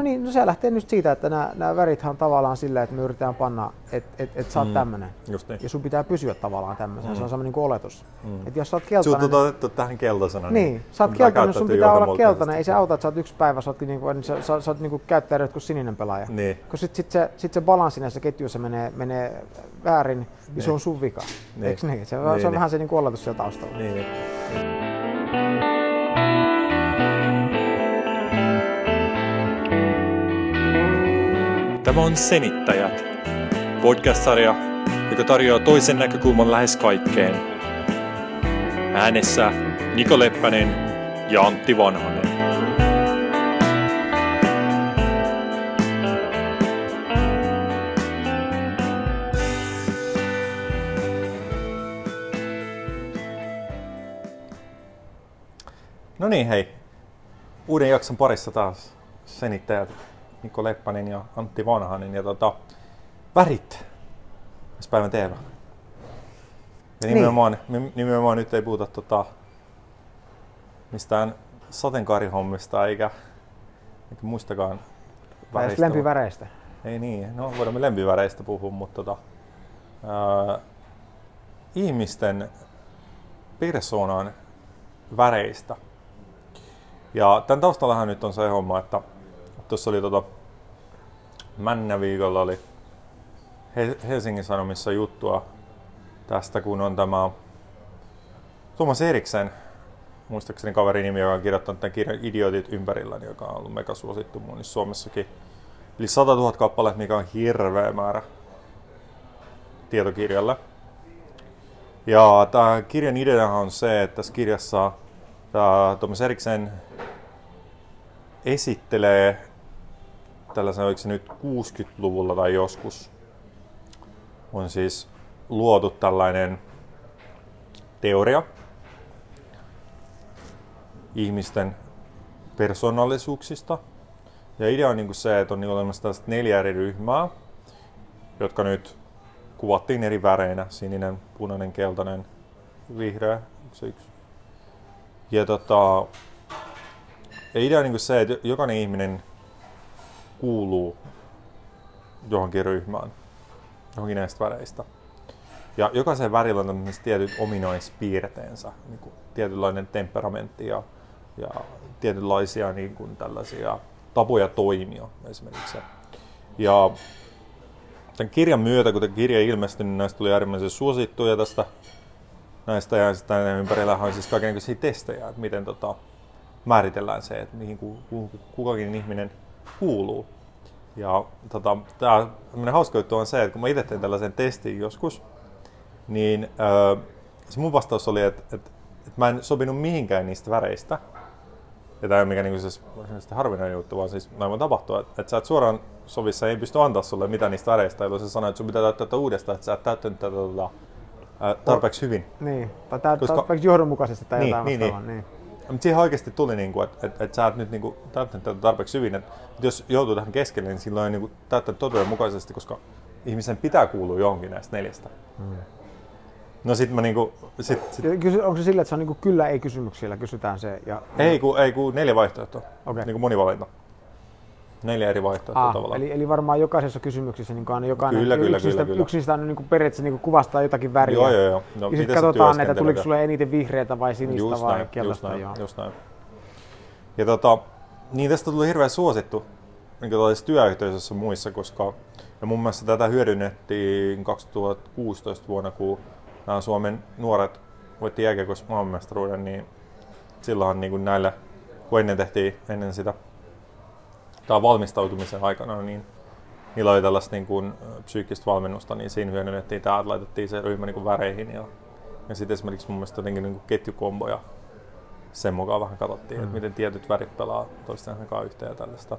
No niin, no se lähtee nyt siitä, että nämä, nämä värithän on tavallaan sillä, että me yritetään panna, että et, et sä oot mm. tämmönen. Just niin. Ja sun pitää pysyä tavallaan tämmöisen, mm. se on semmoinen niin oletus. Mm. Että jos sä oot Sut keltainen... on otettu tähän keltaisena. Niin, sä oot keltainen, sun pitää olla keltainen. Ei se auta, että sä oot yksi päivä, sä oot, niinku, niin sä, sä, sä oot niinku käyttäjä kuin sininen pelaaja. Niin. Kun sit, sit, se, sit se balanssi näissä ketjuissa menee, menee väärin, niin se on sun vika. Niin. Eikö niin? Se, Niin, se on niin. vähän se niinku oletus siellä taustalla. Niin, niin. Tämä on Senittäjät, podcast-sarja, joka tarjoaa toisen näkökulman lähes kaikkeen. Äänessä Niko Leppänen ja Antti Vanhanen. No niin, hei. Uuden jakson parissa taas senittäjät Niko Leppänen ja Antti Vanhanen. Ja tota, värit. Tässä päivän teema. Ja Niin. nimenomaan, niin. nimenomaan nyt ei puhuta tota, mistään sateenkaarihommista eikä, eikä muistakaan väristä. lempiväreistä. Ei niin, no voidaan me lempiväreistä puhua, mutta tota, ää, ihmisten persoonan väreistä. Ja tämän taustallahan nyt on se homma, että tuossa oli tota, männä viikolla oli He- Helsingin Sanomissa juttua tästä, kun on tämä Thomas Eriksen, muistaakseni kaverin nimi, joka on kirjoittanut tämän kirjan Idiotit ympärilläni, joka on ollut mega suosittu monissa Suomessakin. Eli 100 000 kappaletta, mikä on hirveä määrä tietokirjalle. Ja tämä kirjan idea on se, että tässä kirjassa tämä Eriksen esittelee tällaisen, oliko se nyt 60-luvulla tai joskus, on siis luotu tällainen teoria ihmisten persoonallisuuksista. Ja idea on niinku se, että on niinku olemassa tällaiset neljä eri ryhmää, jotka nyt kuvattiin eri väreinä. Sininen, punainen, keltainen, vihreä, se yksi? Ja tota, ja idea on niinku se, että jokainen ihminen kuuluu johonkin ryhmään, johonkin näistä väreistä. Ja jokaisen värillä on tietyt ominaispiirteensä, niin kuin tietynlainen temperamentti ja, ja tietynlaisia niin kuin tällaisia tapoja toimia esimerkiksi. Ja tämän kirjan myötä, kun tämä kirja ilmestyi, niin näistä tuli äärimmäisen suosittuja tästä näistä ja sitten ympärillä on siis kaikenlaisia testejä, että miten tota, määritellään se, että mihin ku, ku, kukakin ihminen kuuluu. Ja tota, tämä hauska juttu on se, että kun mä itse tein tällaisen testin joskus, niin öö, se mun vastaus oli, että, että, että mä en sopinut mihinkään niistä väreistä. Ja tämä ei ole mikään niinku siis varsinaisesti harvinainen juttu, vaan siis näin voi tapahtua, että, että sä et suoraan sovissa ei pysty antaa sulle mitään niistä väreistä, jolloin se sanoo, että sun pitää täyttää uudestaan, että sä et täyttänyt tätä tota, tarpeeksi hyvin. Niin, tai Koska... johdonmukaisesti tai Niin, jotain niin, vastaavaa. Niin. Mutta siihen oikeasti tuli, niinku, että et, et sä et nyt niinku, täyttänyt tätä tarpeeksi hyvin. Et, et jos joutuu tähän keskelle, niin silloin ei niinku, täyttänyt totuudenmukaisesti, koska ihmisen pitää kuulua johonkin näistä neljästä. Mm. No sit mä niinku, sit, sit, onko se sillä, että se on niinku kyllä ei kysymyksillä, kysytään se. Ja, ei ku, ei ku neljä vaihtoehtoa, Okei. niinku monivalinta. Neljä eri vaihtoehtoa Ah, tavallaan. eli, eli varmaan jokaisessa kysymyksessä niin aina jokainen, Kyllä, kyllä, yksi, niistä, kyllä, kyllä. yksi niistä on niin periaatteessa niin kuvastaa jotakin väriä. Joo, joo, joo. No, ja sitten katsotaan, että tuliko sulle eniten vihreätä vai sinistä Just vai näin, just keltaista. näin, joo. just näin. Ja tota, niin tästä tuli hirveän suosittu niin tällaisissa työyhteisöissä muissa, koska ja mun mielestä tätä hyödynnettiin 2016 vuonna, kun nämä Suomen nuoret voitti jääkiekossa maailmanmestaruuden, niin silloinhan niin kuin näille, kun ennen tehtiin ennen sitä tai valmistautumisen aikana, niin niillä oli tällaista niin kuin, psyykkistä valmennusta, niin siinä hyödynnettiin tämä, että laitettiin se ryhmä niin kuin väreihin ja, ja sitten esimerkiksi mun mielestä jotenkin niin kuin ketjukomboja sen mukaan vähän katsottiin, mm. että miten tietyt värit pelaa toistensa kanssa yhteen ja tällaista.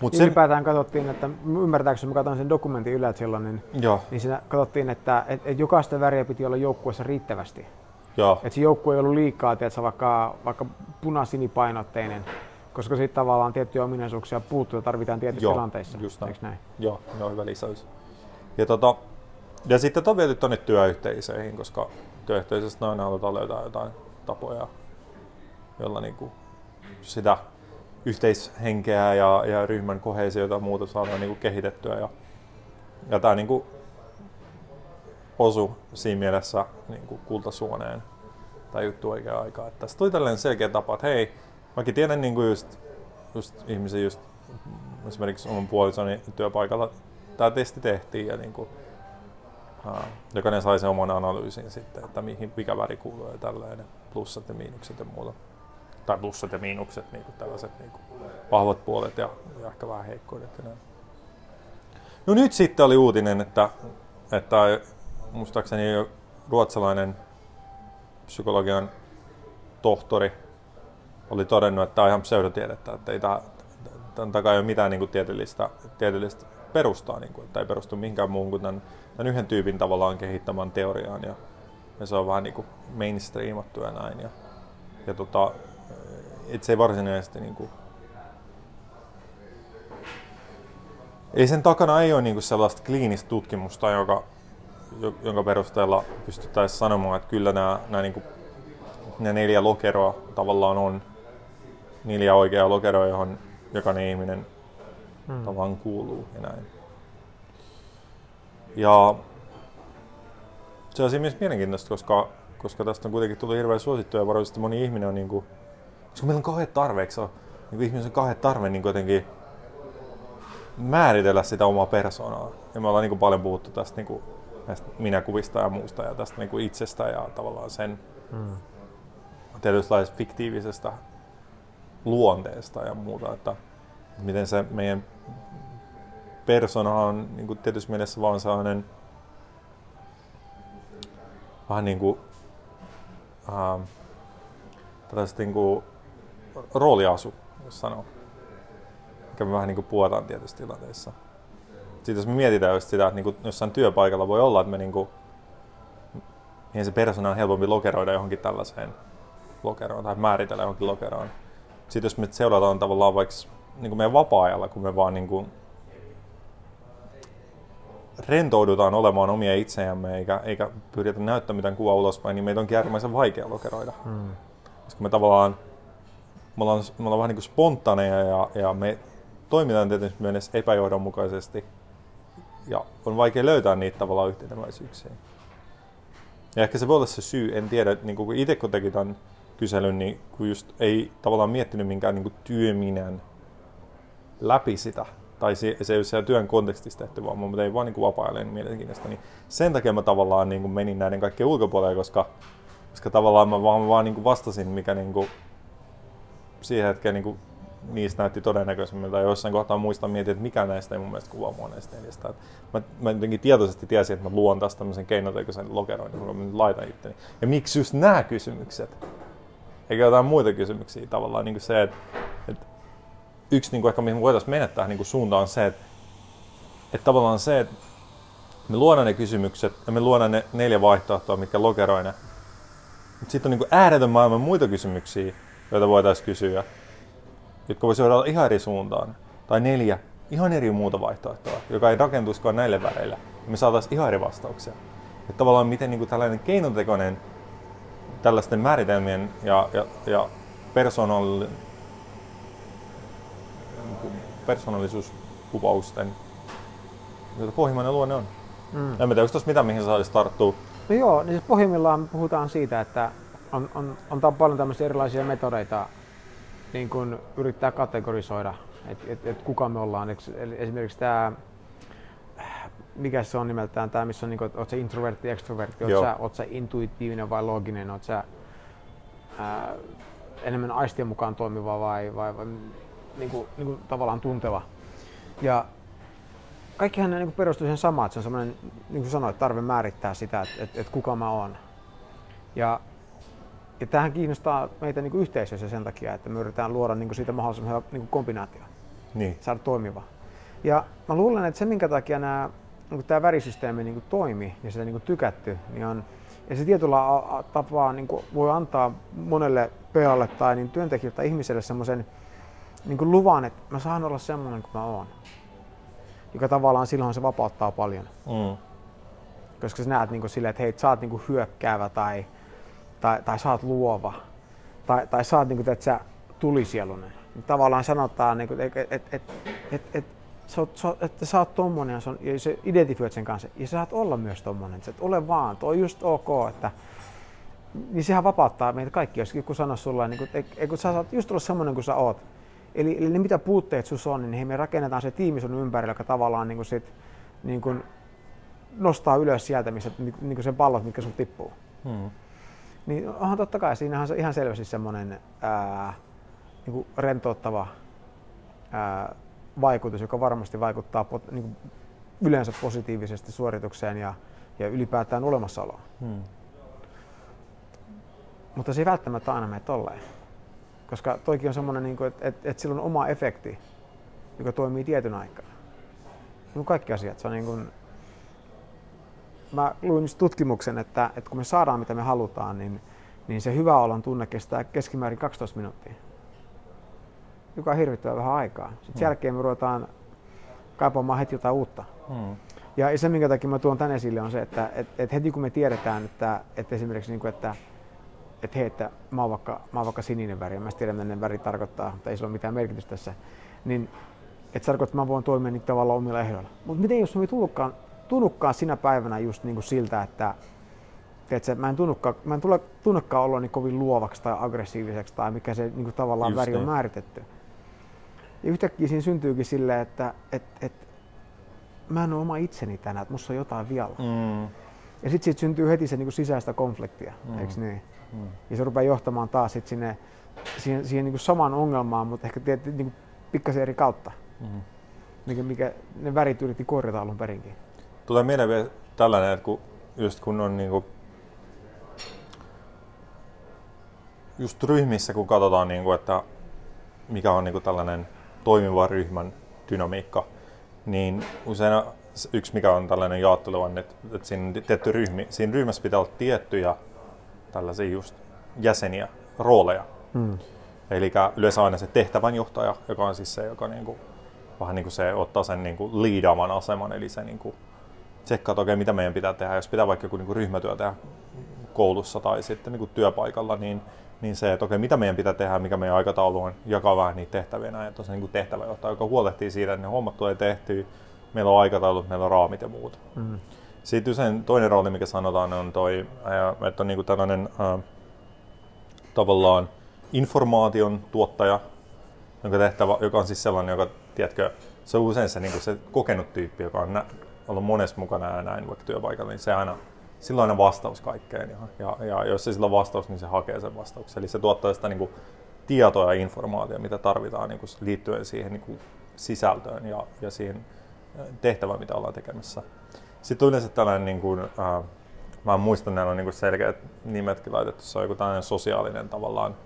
Mut sen, Ylipäätään katsottiin, että ymmärtääkseni mä katsoin sen dokumentin Yleltä silloin, niin, joo, niin siinä katsottiin, että et, et jokaista väriä piti olla joukkueessa riittävästi. joo, Että se joukkue ei ollut liikaa, tiedätkö, vaikka, vaikka punasinipainotteinen, koska sitten tavallaan tiettyjä ominaisuuksia puuttuu ja tarvitaan tietyissä Joo, tilanteissa. just näin. Näin? joo, joo, hyvä lisäys. Ja, tota, ja sitten on viety tuonne työyhteisöihin, koska työyhteisöstä aina halutaan löytää jotain tapoja, joilla niinku sitä yhteishenkeä ja, ja ryhmän kohesiota ja muuta saadaan niin kuin kehitettyä. Ja, ja tämä niin kuin osu siinä mielessä niin kuin kultasuoneen tai juttu oikeaan aikaan. Että tässä tuli tällainen selkeä tapa, että hei, mäkin tiedän niin kuin just, just ihmisiä just esimerkiksi oman puolisoni työpaikalla tämä testi tehtiin ja niin kuin, uh, jokainen sai sen oman analyysin sitten, että mihin, mikä väri kuuluu ja tällainen, plussat ja miinukset ja muuta. Tai plussat ja miinukset, niin kuin tällaiset niin kuin vahvat puolet ja, ja ehkä vähän heikkoudet ja näin. No nyt sitten oli uutinen, että, että muistaakseni ruotsalainen psykologian tohtori oli todennut, että tämä on ihan pseudotiedettä, että ei tämä, tämän takaa ei ole mitään niin kuin tieteellistä, tieteellistä perustaa, niin kuin, että ei perustu mihinkään muuhun kuin tämän, tämän yhden tyypin tavallaan kehittämään teoriaan ja, ja se on vähän niin kuin mainstreamattu ja näin. Ja, ja tota, et se ei varsinaisesti niin kuin, ei sen takana ei ole niin kuin sellaista kliinistä tutkimusta, joka, jonka perusteella pystyttäisiin sanomaan, että kyllä nämä, nämä, niin kuin, nämä neljä lokeroa tavallaan on neljä oikeaa lokeroa, johon jokainen ihminen hmm. tavallaan kuuluu ja näin. Ja se on siinä mielessä mielenkiintoista, koska, koska tästä on kuitenkin tullut hirveän suosittu ja varmasti moni ihminen on niin kuin, koska meillä on kauhean tarve, eikö se ole, niin kuin ihmisen on kauhean tarve niin jotenkin määritellä sitä omaa persoonaa. Ja me ollaan niin kuin paljon puhuttu tästä niin kuin, näistä minäkuvista ja muusta ja tästä niin kuin itsestä ja tavallaan sen hmm. tietynlaisesta fiktiivisesta luonteesta ja muuta, että miten se meidän persona on niin kuin tietysti mielessä vaan sellainen vähän niin kuin äh, tällaista niin kuin rooliasu, jos sanoo. Mikä me vähän niin kuin puhutaan tietyissä tilanteissa. Sitten jos me mietitään just sitä, että niin kuin jossain työpaikalla voi olla, että me niin kuin, niin se persona on helpompi lokeroida johonkin tällaiseen lokeroon tai määritellä johonkin lokeroon. Sitten jos me seurataan tavallaan vaikka niin kuin meidän vapaa-ajalla, kun me vaan niin kuin rentoudutaan olemaan omia itseämme eikä, eikä pyritä näyttämään mitään kuvaa ulospäin, niin meitä onkin äärimmäisen vaikea lokeroida. Mm. Koska me tavallaan me ollaan, me ollaan vähän niin kuin spontaaneja ja, ja me toimitaan tietysti myös epäjohdonmukaisesti ja on vaikea löytää niitä tavallaan yhteneväisyyksiä. Ja ehkä se voi olla se syy, en tiedä, niin kun itse kun teki tämän kyselyn, niin kun just ei tavallaan miettinyt minkään niin työminän läpi sitä, tai se, se ei ole siellä työn kontekstissa tehty, vaan mä tein vaan niin vapaa-ajan mielenkiintoista, niin sen takia mä tavallaan niin kuin menin näiden kaikkien ulkopuolelle, koska, koska tavallaan mä vaan, vaan niin kuin vastasin, mikä niin kuin siihen hetkeen niin kuin niistä näytti todennäköisemmiltä. Ja jossain kohtaa muistan mietin, että mikä näistä ei mun mielestä kuvaa mua näistä neljästä. Mä, mä jotenkin tietoisesti tiesin, että mä luon tästä tämmöisen keinotekoisen lokeroin, jonka mä laitan itteni. Ja miksi just nämä kysymykset? Eikä jotain muita kysymyksiä tavallaan niin kuin se, että, että yksi niin kuin ehkä mihin voitaisiin mennä tähän niin kuin suuntaan on se, että, että tavallaan se, että me luodaan ne kysymykset ja me luodaan ne neljä vaihtoehtoa, mitkä lokeroi ne. Mutta sitten on niin ääretön maailman muita kysymyksiä, joita voitaisiin kysyä, jotka voisivat olla ihan eri suuntaan. Tai neljä ihan eri muuta vaihtoehtoa, joka ei rakentuisikaan näille väreille. Me saataisiin ihan eri vastauksia. Että tavallaan miten niin kuin tällainen keinotekoinen tällaisten määritelmien ja, ja, ja persoonallinen persoonallisuuskuvausten, joita pohjimmainen luonne on. Mm. En tiedä, onko tuossa mitä, mihin saisi tarttua? No joo, niin siis pohjimmillaan puhutaan siitä, että on, on, on paljon tämmöisiä erilaisia metodeita niin kun yrittää kategorisoida, että et, et kuka me ollaan. Eli esimerkiksi tämä, mikä se on nimeltään, tämä missä on, niin kuin, oot sä introvertti, extrovertti, oot sä, oot sä intuitiivinen vai looginen, oot sä ää, enemmän aistien mukaan toimiva vai, vai, vai niin kuin, niin kuin tavallaan tunteva. Ja kaikkihan ne niin perustuu siihen samaan, että se on semmoinen, niin kuin sanoit, tarve määrittää sitä, että, että, että kuka mä oon. Ja, ja tämähän kiinnostaa meitä niin kuin yhteisössä sen takia, että me yritetään luoda niin kuin siitä mahdollisimman hyvä niin kuin kombinaatio. Niin. Saada toimiva. Ja mä luulen, että se minkä takia nämä, niin tämä värisysteemi niin kuin toimi ja sitä niin kuin tykätty, niin on, ja se tietyllä tapaa niin kuin voi antaa monelle PAlle tai niin työntekijälle tai ihmiselle semmoisen niin kuin luvan, että mä saan olla semmoinen kuin mä oon. Joka tavallaan silloin se vapauttaa paljon. Mm. Koska sä näet niin kuin silleen, että hei, sä oot niin kuin hyökkäävä tai, tai, tai sä oot luova. Tai, tai sä oot niin kuin, että sä tulisielunen. tavallaan sanotaan, niin että et, et, et, et, sä sä, että sä oot tommonen ja, se on, ja sä identifioit sen kanssa. Ja sä saat olla myös tommonen, että ole vaan, toi on just ok, että niin sehän vapauttaa meitä kaikki, jos joku sanoo sulle, niin että kun sä saat just olla semmoinen kuin sä oot. Eli, eli ne mitä puutteet sus on, niin me rakennetaan se tiimi sun ympärillä, joka tavallaan niin kuin sit, niin kuin nostaa ylös sieltä, missä niin, niin kuin sen pallot, mitkä sun tippuu. Hmm. Niin onhan totta kai, siinähän on ihan selvästi semmoinen ää, niin kuin rentouttava ää, vaikutus, joka varmasti vaikuttaa pot, niin kuin yleensä positiivisesti suoritukseen ja, ja ylipäätään olemassaoloon. Hmm. Mutta se ei välttämättä aina mene tolleen. Koska toikin on semmoinen, niin että et, et sillä on oma efekti, joka toimii tietyn aikaa. Niin kaikki asiat. Se on niin kuin, mä luin tutkimuksen, että, että kun me saadaan mitä me halutaan, niin, niin se hyvä olon tunne kestää keskimäärin 12 minuuttia. Joka on hirvittävän vähän aikaa. Sitten hmm. jälkeen me ruvetaan kaipaamaan heti jotain uutta. Hmm. Ja se, minkä takia mä tuon tänne esille, on se, että et, et heti kun me tiedetään, että, että esimerkiksi niin kuin, että että hei, että mä oon vaikka, mä oon vaikka sininen väri, ja mä tiedän, mitä ne väri tarkoittaa, mutta ei sillä ole mitään merkitystä tässä, niin että se tarkoittaa, että mä voin toimia niitä tavallaan omilla ehdoilla. Mutta miten jos mä tullutkaan, tunnukkaan sinä päivänä just niin kuin siltä, että tiedätkö, mä en, tunnukaan, mä en tule, tunnekaan olla niin kovin luovaksi tai aggressiiviseksi tai mikä se niin kuin tavallaan just väri niin. on määritetty. Ja yhtäkkiä siinä syntyykin silleen, että et, et, mä en ole oma itseni tänään, että musta on jotain vielä. Mm. Ja sitten siitä syntyy heti se niin sisäistä konfliktia, mm. eikö niin? Mm. Ja se rupeaa johtamaan taas sit sinne, siihen, siihen niin samaan ongelmaan, mutta ehkä tietysti niin pikkasen eri kautta. Mm. Mikä, mikä ne värit yritti korjata alun perinkin. Tulee mieleen vielä tällainen, että kun, just kun on niin kuin, just ryhmissä, kun katsotaan, niin kuin, että mikä on niin kuin tällainen toimiva ryhmän dynamiikka, niin usein yksi mikä on tällainen jaottelu on, että, että siinä, tietty ryhmi, siinä ryhmässä pitää olla tiettyjä tällaisia just jäseniä, rooleja. Mm. Eli yleensä aina se tehtävänjohtaja, joka on siis se, joka niinku, vähän niin kuin se ottaa sen niinku liidaaman aseman, eli se niinku tsekkaa, että okei, mitä meidän pitää tehdä. Jos pitää vaikka joku niinku ryhmätyö tehdä koulussa tai sitten niinku työpaikalla, niin, niin se, että okei, mitä meidän pitää tehdä, mikä meidän aikataulu on, jakaa vähän niitä tehtäviä näin. Että on se niinku tehtäväjohtaja, joka huolehtii siitä, että ne hommat tulee tehtyä, meillä on aikataulut, meillä on raamit ja muuta. Mm. Sitten usein toinen rooli, mikä sanotaan, on toi, että on niinku tällainen äh, tavallaan informaation tuottaja, jonka tehtävä, joka on siis sellainen, joka, tiedätkö, se on usein se, niin se kokenut tyyppi, joka on nä- ollut monessa mukana ja näin vaikka työpaikalla, niin se aina, silloin aina vastaus kaikkeen. Ja, ja, ja jos ei sillä ole vastaus, niin se hakee sen vastauksen. Eli se tuottaa sitä niin kuin, tietoa ja informaatiota, mitä tarvitaan niin kuin, liittyen siihen niin kuin, sisältöön ja, ja siihen tehtävään, mitä ollaan tekemässä. Sitten on yleensä tällainen, niin kuin, äh, mä muistan, näillä on niin kuin selkeät nimetkin laitettu, se on joku tällainen sosiaalinen tavallaan,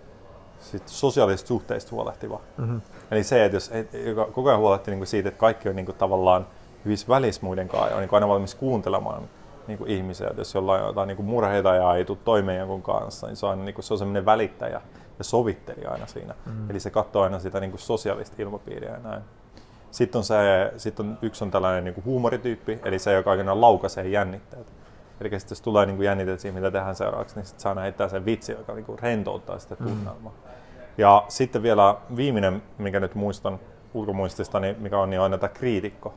sit sosiaalisista suhteista huolehtiva. Mm-hmm. Eli se, että jos et, joka koko ajan huolehtii niin kuin siitä, että kaikki on niin kuin, tavallaan hyvissä välissä muiden kanssa ja on niin kuin aina valmis kuuntelemaan niin kuin ihmisiä. Että jos jollain on jotain niin kuin murheita ja ei tule toimeen jonkun kanssa, niin se on, aina, niin kuin, se on sellainen välittäjä ja sovittelija aina siinä. Mm-hmm. Eli se katsoo aina sitä niin kuin sosiaalista ilmapiiriä ja näin. Sitten on, se, sitten on yksi on tällainen niin kuin huumorityyppi, eli se, joka oikein laukaisee jännitteet. Eli sitten jos tulee niin jännitteet siihen, mitä tehdään seuraavaksi, niin sitten saa heittää sen vitsi, joka niin kuin rentouttaa sitä mm. tunnelmaa. Mm. Ja sitten vielä viimeinen, mikä nyt muistan ulkomuistista, niin mikä on, niin on tämä kriitikko,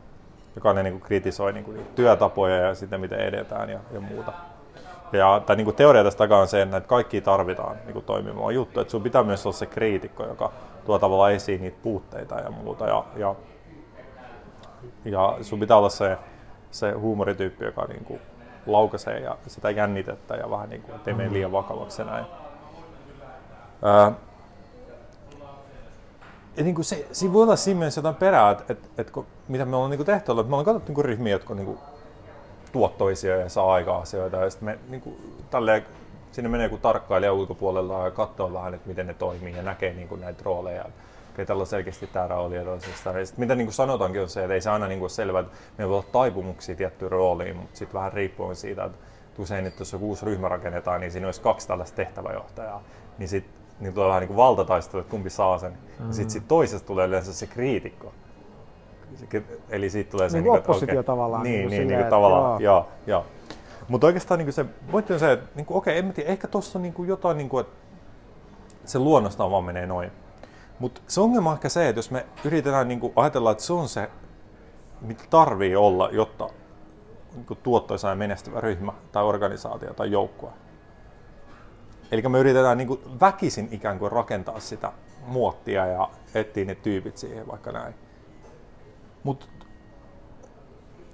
joka ne, niin kuin kritisoi niin kuin niitä työtapoja ja sitten miten edetään ja, ja muuta. Ja tämä niin teoria tästä takaa on se, että näitä kaikki tarvitaan niin kuin toimimaan juttu. Että sun pitää myös olla se kriitikko, joka tuo tavallaan esiin niitä puutteita ja muuta. Ja, ja ja sun pitää olla se, se huumorityyppi, joka niin kuin laukaisee ja sitä jännitettä ja vähän niin kuin, ettei mene liian vakavaksi näin. Ja niin kuin se, siinä voi olla siinä mielessä jotain perää, että, että, että kun, mitä me ollaan niin tehty, että me ollaan katsottu niin ryhmiä, jotka niin kuin tuottoisia ja saa aikaa asioita. Ja sitten me niin kuin, tälleen, sinne menee joku tarkkailija ulkopuolella ja katsoo vähän, että miten ne toimii ja näkee niin kuin näitä rooleja ketä on selkeästi tämä rooli ja toisesta. Ja sit, mitä niin kuin sanotaankin on se, että ei se aina niin kuin selvä, että meillä voi olla taipumuksia tiettyyn rooliin, mutta sitten vähän riippuen siitä, että usein, että jos uusi ryhmä rakennetaan, niin siinä olisi kaksi tällaista tehtäväjohtajaa, niin sitten niin tulee vähän niin kuin valtataistelu, että kumpi saa sen. Mm-hmm. Ja sitten sit toisesta tulee yleensä se kriitikko. Eli siitä tulee se... Niin, niin oppositio okay, tavallaan. Niin, niin, niin, niin kuin tavallaan, joo. joo. Mutta oikeastaan niin se pointti on se, että niin kuin, okei, okay, en tiedä, ehkä tuossa on niin kuin jotain, niin kuin, että se luonnostaan vaan menee noin. Mutta se ongelma on ehkä se, että jos me yritetään niinku ajatella, että se on se, mitä tarvii olla, jotta niinku tuottoisa ja menestyvä ryhmä tai organisaatio tai joukkue. Eli me yritetään niinku väkisin ikään kuin rakentaa sitä muottia ja etsiä ne tyypit siihen vaikka näin. Mutta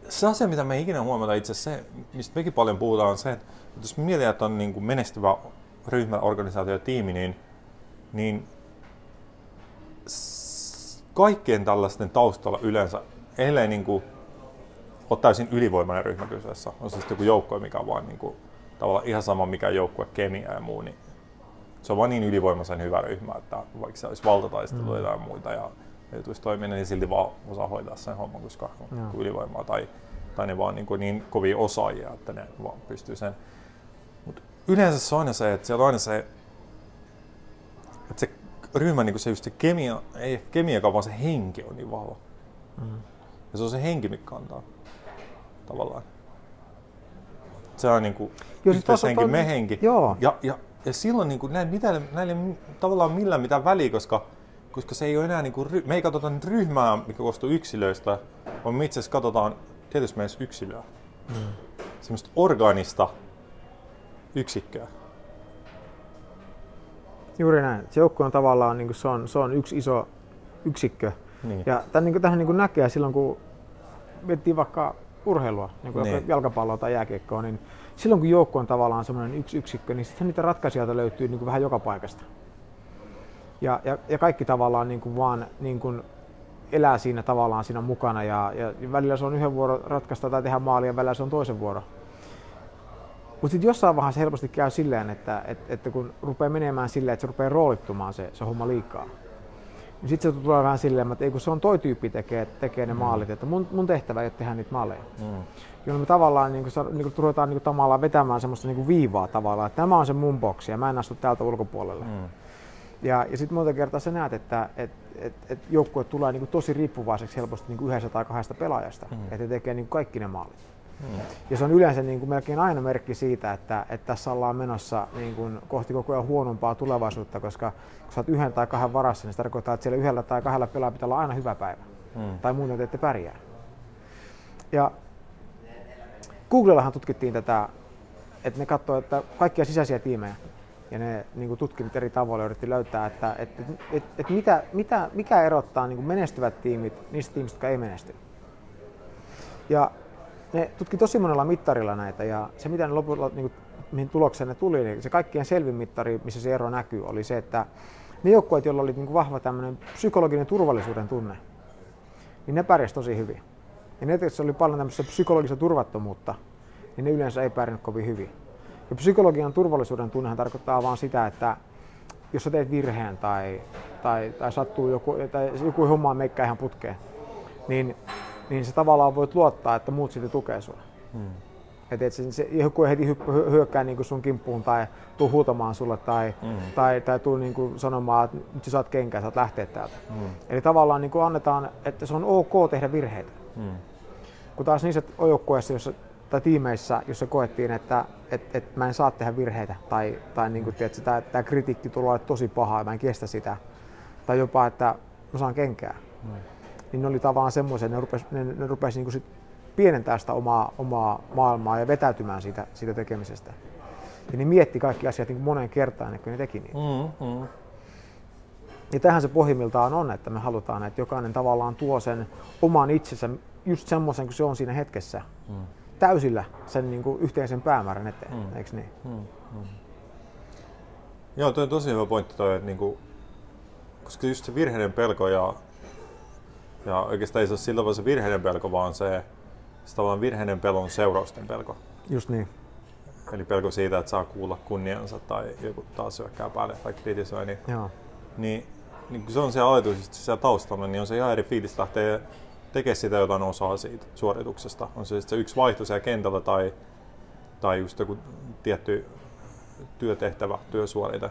se asia, mitä me ikinä huomata itse se, mistä mekin paljon puhutaan, on se, että jos mietitään, että on niin kuin menestyvä ryhmä, organisaatio tiimi, niin, niin kaikkien tällaisten taustalla yleensä, ellei niin kuin, ole täysin ylivoimainen ryhmä kyseessä, on se sitten joku joukko, mikä on vaan niin kuin, tavallaan ihan sama mikä joukkue, kemia ja muu, niin se on vaan niin ylivoimaisen hyvä ryhmä, että vaikka se olisi valtataistelu mm. tai muita ja ei tulisi toimia, niin silti vaan osaa hoitaa sen homman, koska on ylivoimaa tai, tai ne vaan niin, kuin niin kovia osaajia, että ne vaan pystyy sen. Mut yleensä se on aina se, että siellä on aina se, että se ryhmä, niin kuin se just se kemia, ei kemia, vaan se henki on niin vahva. Mm. Ja se on se henki, mikä kantaa tavallaan. Se on niin kuin yhteishenki, me henki. Joo. Ja, ja, ja silloin niin kuin, näin, mitä, näille tavallaan millään mitään väliä, koska koska se ei ole enää, niin kuin, me ei katsota nyt ryhmää, mikä koostuu yksilöistä, vaan me itse asiassa katsotaan tietysti meidän yksilöä. Mm. Semmoista organista yksikköä. Juuri näin. Se joukkue on tavallaan niin kuin se, on, se on yksi iso yksikkö. Niin. Ja tämän, niin kuin, tähän niin kuin näkee silloin, kun miettii vaikka urheilua, niin kuin niin. jalkapalloa tai jääkiekkoa, niin silloin kun joukko on tavallaan semmoinen yksi yksikkö, niin sitten niitä ratkaisijoita löytyy niin kuin vähän joka paikasta. Ja, ja, ja kaikki tavallaan niin kuin vaan niin kuin elää siinä tavallaan siinä mukana ja, ja välillä se on yhden vuoro ratkaista tai tehdä maalia ja välillä se on toisen vuoro. Mutta sitten jossain vaiheessa helposti käy silleen, että, että, että kun rupeaa menemään silleen, että se rupeaa roolittumaan se, se homma liikaa. Niin sitten se tulee vähän silleen, että ei kun se on toi tyyppi tekee, tekee ne mm. maalit, että mun, mun tehtävä ei ole tehdä niitä maaleja. Mm. Jolloin me tavallaan niin kuin, niin kuin, ruvetaan niin kuin, tavallaan vetämään semmoista niin kuin viivaa tavallaan, että tämä on se mun boksi ja mä en astu täältä ulkopuolelle. Mm. Ja, ja sitten monta kertaa sä näet, että et, et, et joukkue tulee niinku tosi riippuvaiseksi helposti niinku yhdessä tai kahdesta pelaajasta, mm. että tekee niinku kaikki ne maalit. Mm. Ja se on yleensä niin kuin melkein aina merkki siitä, että, että tässä ollaan menossa niin kuin kohti koko ajan huonompaa tulevaisuutta, koska kun sä oot yhden tai kahden varassa, niin se tarkoittaa, että siellä yhdellä tai kahdella pelaajalla pitää olla aina hyvä päivä. Mm. Tai muuten te ette pärjää. Ja Googlellahan tutkittiin tätä, että ne katsoo, että kaikkia sisäisiä tiimejä, ja ne niin kuin tutkinut eri tavoilla yritti löytää, että, että, että, että mitä, mitä, mikä erottaa niin kuin menestyvät tiimit niistä tiimistä, jotka ei menesty. Ja ne tutki tosi monella mittarilla näitä ja se mitä ne lopulta, niin kuin, mihin tulokseen ne tuli, niin se kaikkien selvin mittari, missä se ero näkyy, oli se, että ne joukkueet, joilla oli niin kuin vahva tämmöinen psykologinen turvallisuuden tunne, niin ne pärjäsi tosi hyvin. Ja ne, joissa oli paljon tämmöistä psykologista turvattomuutta, niin ne yleensä ei pärjännyt kovin hyvin. Ja psykologian turvallisuuden tunnehan tarkoittaa vaan sitä, että jos sä teet virheen tai, tai, tai sattuu joku, tai joku homma meikkä ihan putkeen, niin, niin se tavallaan voit luottaa, että muut sitten tukee sua. Hmm. Että et se, se, joku ei heti hyökkää niin sun kimppuun tai tuu huutamaan sulle tai, mm. tai, tai tuu niin kuin sanomaan, että nyt sä saat kenkää, saat lähteä täältä. Mm. Eli tavallaan niin kuin annetaan, että se on ok tehdä virheitä. Mm. Kun taas niissä joukkueissa, jossa tai tiimeissä, jossa koettiin, että et, et mä en saa tehdä virheitä tai, tai niin kuin, tiedätkö, tämä, tämä kritiikki tulee tosi pahaa ja mä en kestä sitä. Tai jopa, että mä saan kenkää. Mm. Niin ne oli tavallaan semmoisia, ne rupesi, ne, ne rupesi niin kuin sit pienentää sitä omaa, omaa maailmaa ja vetäytymään siitä, siitä tekemisestä. Ja ne mietti kaikki asiat niin kuin moneen kertaan ennen kuin ne teki niitä. Mm, mm. Ja tähän se pohjimmiltaan on, että me halutaan, että jokainen tavallaan tuo sen oman itsensä just semmoisen kuin se on siinä hetkessä. Mm täysillä sen niin kuin yhteisen päämäärän eteen, mm. eikö niin? Mm. Mm. Joo, toi on tosi hyvä pointti toi, että niin kuin, koska just se virheiden pelko ja, ja oikeastaan ei se ole sillä tavalla se virheiden pelko, vaan se, se tavallaan virheiden pelon seurausten pelko. Just niin. Eli pelko siitä, että saa kuulla kunniansa tai joku taas syökkää päälle tai kritisoi, niin, Joo. niin, niin kun se on se ajatus siellä taustalla, niin on se ihan eri fiilis lähteä tekee sitä jotain osaa siitä suorituksesta. On se sitten se yksi vaihto siellä kentällä tai, tai just joku tietty työtehtävä, työsuorite.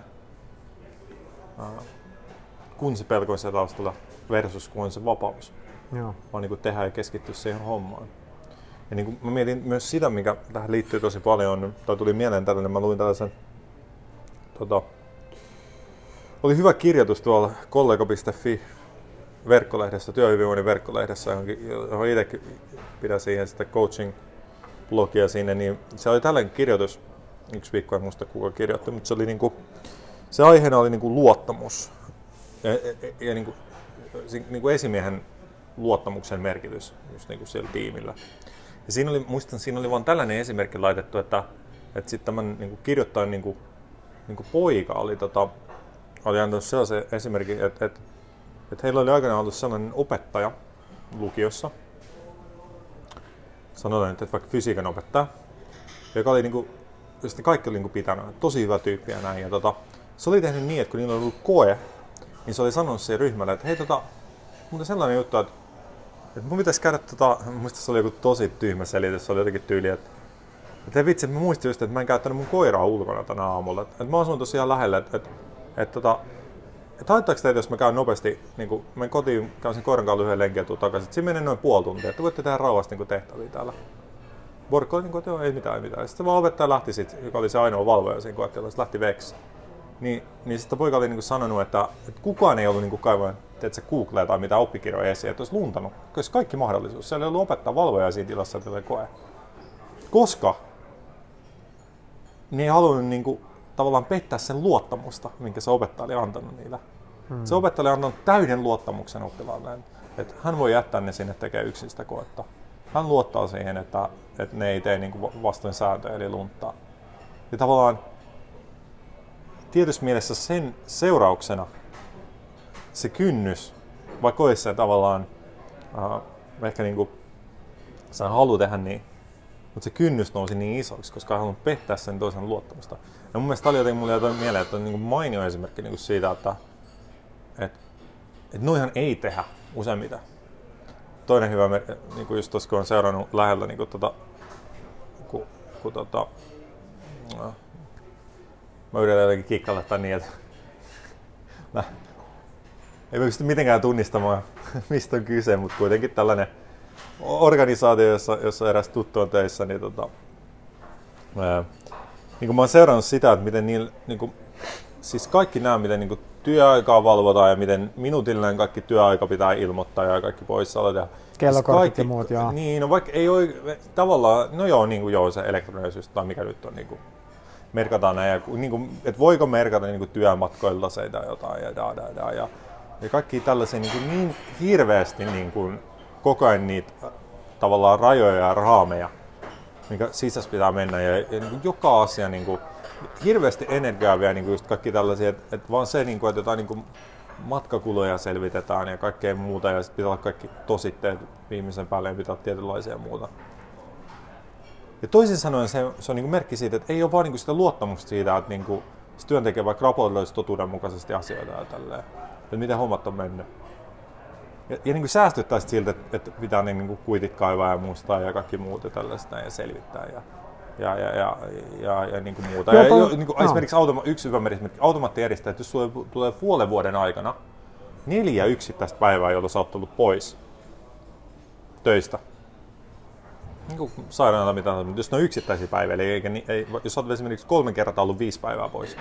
Kun se pelko on siellä taustalla versus kun on se vapaus. Joo. Vaan niin tehdä ja keskittyä siihen hommaan. Ja niin kuin mä mietin myös sitä, mikä tähän liittyy tosi paljon, tai tuli mieleen tällainen, mä luin tällaisen tota, oli hyvä kirjoitus tuolla kollega.fi verkkolehdessä, työhyvinvoinnin verkkolehdessä, johon itsekin pidän siihen sitä coaching-blogia sinne, niin se oli tällainen kirjoitus, yksi viikko en muista kuka kirjoitti, mutta se oli niinku, se aiheena oli niinku luottamus ja, ja, ja niinku, niinku esimiehen luottamuksen merkitys just niinku siellä tiimillä. Ja siinä oli, muistan, siinä oli vain tällainen esimerkki laitettu, että, että sitten tämän niinku kirjoittajan niinku, niinku poika oli, tota, oli antanut sellaisen esimerkin, että, että, että heillä oli aikanaan ollut sellainen opettaja lukiossa, sanotaan nyt, että vaikka fysiikan opettaja, joka oli niinku, josta kaikki oli niinku pitänyt, tosi hyvä tyyppi ja näin. Ja tota, se oli tehnyt niin, että kun niillä oli ollut koe, niin se oli sanonut siihen ryhmälle, että hei tota, mutta sellainen juttu, että, että mun pitäisi käydä tota, muista se oli joku tosi tyhmä selitys, se oli jotenkin tyyli, että että vitsi, että mä muistin just, että mä en käyttänyt mun koiraa ulkona tänä aamulla. Että, että mä asun tosiaan lähellä, että, että, että, tota, että haittaako teitä, jos mä käyn nopeasti, niin kun menen kotiin, käyn sen koiran kanssa lyhyen lenkin ja takaisin. Että siinä menee noin puoli tuntia, että voitte tehdä rauhasti niin tehtäviä täällä. Borkko oli niin kuin, että joo, ei mitään, ei mitään. Sitten vaan opettaja lähti sit, joka oli se ainoa valvoja siinä koetteella, se lähti veksi. Niin, niin sitten poika oli niin kuin sanonut, että, että kukaan ei ollut niin kaivannut että se Google tai mitä oppikirjoja esiin, että olisi luntanut. Koska kaikki mahdollisuus. Siellä ei ollut opettaa valvoja siinä tilassa, että koe. Koska ne ei halunnut niin kuin, tavallaan pettää sen luottamusta, minkä se opettaja oli antanut niille. Hmm. Se opettaja oli antanut täyden luottamuksen oppilaalle, että hän voi jättää ne sinne tekemään yksin sitä koetta. Hän luottaa siihen, että, että ne ei tee niin vastoin sääntöjä, eli lunttaa. Ja tavallaan tietyssä mielessä sen seurauksena se kynnys, vaikka olisi se tavallaan uh, ehkä niin kuin, sä tehdä niin, mutta se kynnys nousi niin isoksi, koska haluan pettää sen toisen luottamusta. Ja mun mielestä oli jotenkin mulle jotain mieleen, että on niin kuin mainio esimerkki niin kuin siitä, että et, et noihan ei tehdä useimmiten. Toinen hyvä, niin kuin just tuossa kun on seurannut lähellä niin kuin tota, kun, kun tota, no, mä yritän jotenkin kikkailla tämän niin, että mä ei pysty mitenkään tunnistamaan, mistä on kyse, mutta kuitenkin tällainen organisaatio, jossa, jossa eräs tuttu on töissä, niin, tota, ää, niin kuin mä oon seurannut sitä, että miten niillä, niin kuin, siis kaikki nämä, miten niin kuin, työaikaa valvotaan ja miten minuutillinen kaikki työaika pitää ilmoittaa ja kaikki poissaolot. Ja Kellokortit kaikki, ja muut, joo. Niin, no vaikka ei ole tavallaan, no joo, niin kuin joo, se elektronisuus tai mikä nyt on, niin kuin, merkataan näin, ja, niin kuin, että voiko merkata niin kuin työmatkoilta se tai jotain ja, ja, ja, ja, ja, ja kaikki tällaisia niin, kuin, niin hirveästi niin kuin, koko ajan niitä tavallaan rajoja ja raameja, minkä sisässä pitää mennä ja, ja niin kuin joka asia niin kuin, hirveästi energiaa vielä niin kuin just kaikki tällaisia, että, että vaan se, niin kuin, että jotain niin kuin matkakuluja selvitetään ja kaikkea muuta ja sitten pitää olla kaikki tositteet viimeisen päälle ja pitää olla tietynlaisia muuta. Ja toisin sanoen se, se on niin kuin merkki siitä, että ei ole vaan niin kuin sitä luottamusta siitä, että niin kuin se työntekijä vaikka raportoisi totuudenmukaisesti asioita ja tälleen, että miten hommat on mennyt. Ja, ja niin kuin säästyttäisiin siltä, että, että pitää niin kuin kuitit kaivaa ja muistaa ja kaikki muut ja tällaista ja selvittää. Ja, ja, ja, ja, ja, ja niin kuin muuta. Ja, ja, niin kuin no. esimerkiksi automa- yksi hyvä esimerkki, automaattijärjestelmä, että jos sulle tulee puolen vuoden aikana neljä yksittäistä päivää, jolloin sä oot tullut pois töistä, niin sairaana mitä mutta jos ne on yksittäisiä päiviä, eli eikä, ei, jos olet esimerkiksi kolme kertaa ollut viisi päivää pois,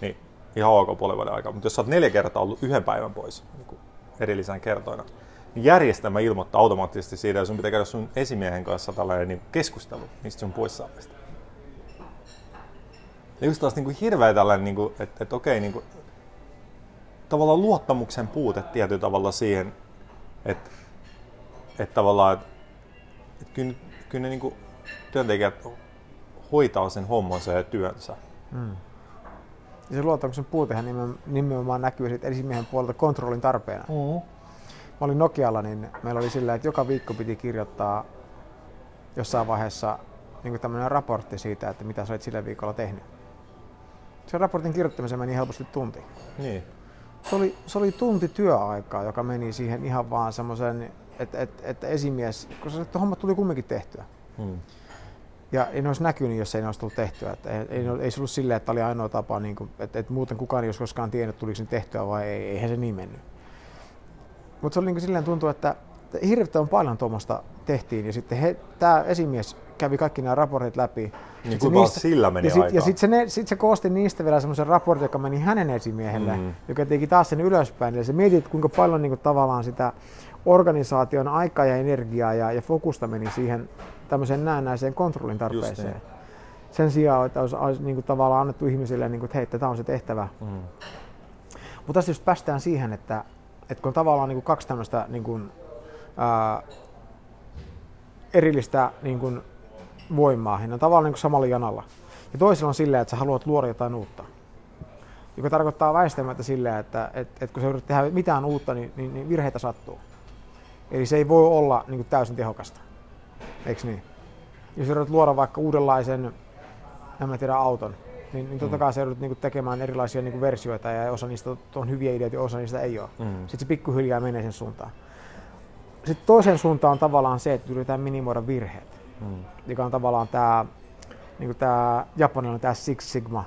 niin ihan ok puolen vuoden aikaa. Mutta jos olet neljä kertaa ollut yhden päivän pois niin kuin erillisenä kertoina, niin järjestelmä ilmoittaa automaattisesti siitä, jos sun pitää käydä sun esimiehen kanssa tällainen niin keskustelu niistä sun poissaamista. Ja just taas niin kuin hirveä tällainen, niin kuin, että, että okei, niin kuin, tavallaan luottamuksen puute tietyllä tavalla siihen, että, että tavallaan, että, että kyllä, kyllä ne niin kuin, työntekijät hoitaa sen hommansa ja työnsä. Mm. Ja se luottamuksen puutehan nimenomaan näkyy sitten esimiehen puolelta kontrollin tarpeena. Mm-hmm. Mä olin Nokialla, niin meillä oli sillä, että joka viikko piti kirjoittaa jossain vaiheessa niin tämmöinen raportti siitä, että mitä sä olet sillä viikolla tehnyt. Sen raportin kirjoittamiseen meni helposti tunti. Niin. Se oli, se oli tunti työaikaa, joka meni siihen ihan vaan semmoisen, että et, et esimies, koska se homma tuli kumminkin tehtyä. Hmm. Ja ei ne olisi näkynyt, jos ei ne olisi tullut tehtyä. Että ei, ei, ei se ollut silleen, että oli ainoa tapa, niin kuin, että, että muuten kukaan ei olisi koskaan tiennyt, tuliko se tehtyä vai ei. Eihän se niin mennyt. Mutta se oli niin kuin silleen tuntuu, että että hirvittävän paljon tuommoista tehtiin ja sitten tämä esimies kävi kaikki nämä raportit läpi. Niin kuinka niistä, sillä meni ja sit, aikaa? Ja sitten se, sit se koosti niistä vielä semmoisen raportin, joka meni hänen esimiehelle, mm. joka teki taas sen ylöspäin. Eli se mietit, kuinka paljon niin kuin, tavallaan sitä organisaation aikaa ja energiaa ja, ja fokusta meni siihen tämmöiseen näennäiseen kontrollin tarpeeseen. Niin. Sen sijaan, että olisi, olisi niin kuin, tavallaan annettu ihmisille, niin kuin, että hei, tämä on se tehtävä. Mm. Mutta tässä just päästään siihen, että, että kun on tavallaan niin kuin kaksi tämmöistä niin kuin, ää, erillistä niin kuin, voimaa, niin on tavallaan niin kuin samalla janalla. Ja toisella on silleen, että sä haluat luoda jotain uutta. Joka tarkoittaa väistämättä silleen, että, että, että kun sä yrität tehdä mitään uutta, niin, niin, niin virheitä sattuu. Eli se ei voi olla niin kuin täysin tehokasta. Eikö niin? Jos yrität luoda vaikka uudenlaisen, en mä tiedä, auton, niin, niin totta mm. kai sä joudut niin tekemään erilaisia niin versioita ja osa niistä on hyviä ideoita ja osa niistä ei ole. Mm. Sitten se pikkuhiljaa menee sen suuntaan. Sitten toisen suuntaan on tavallaan se, että yritetään minimoida virheet, mm. mikä on tavallaan tämä niin tämä japanilainen tämä Six Sigma,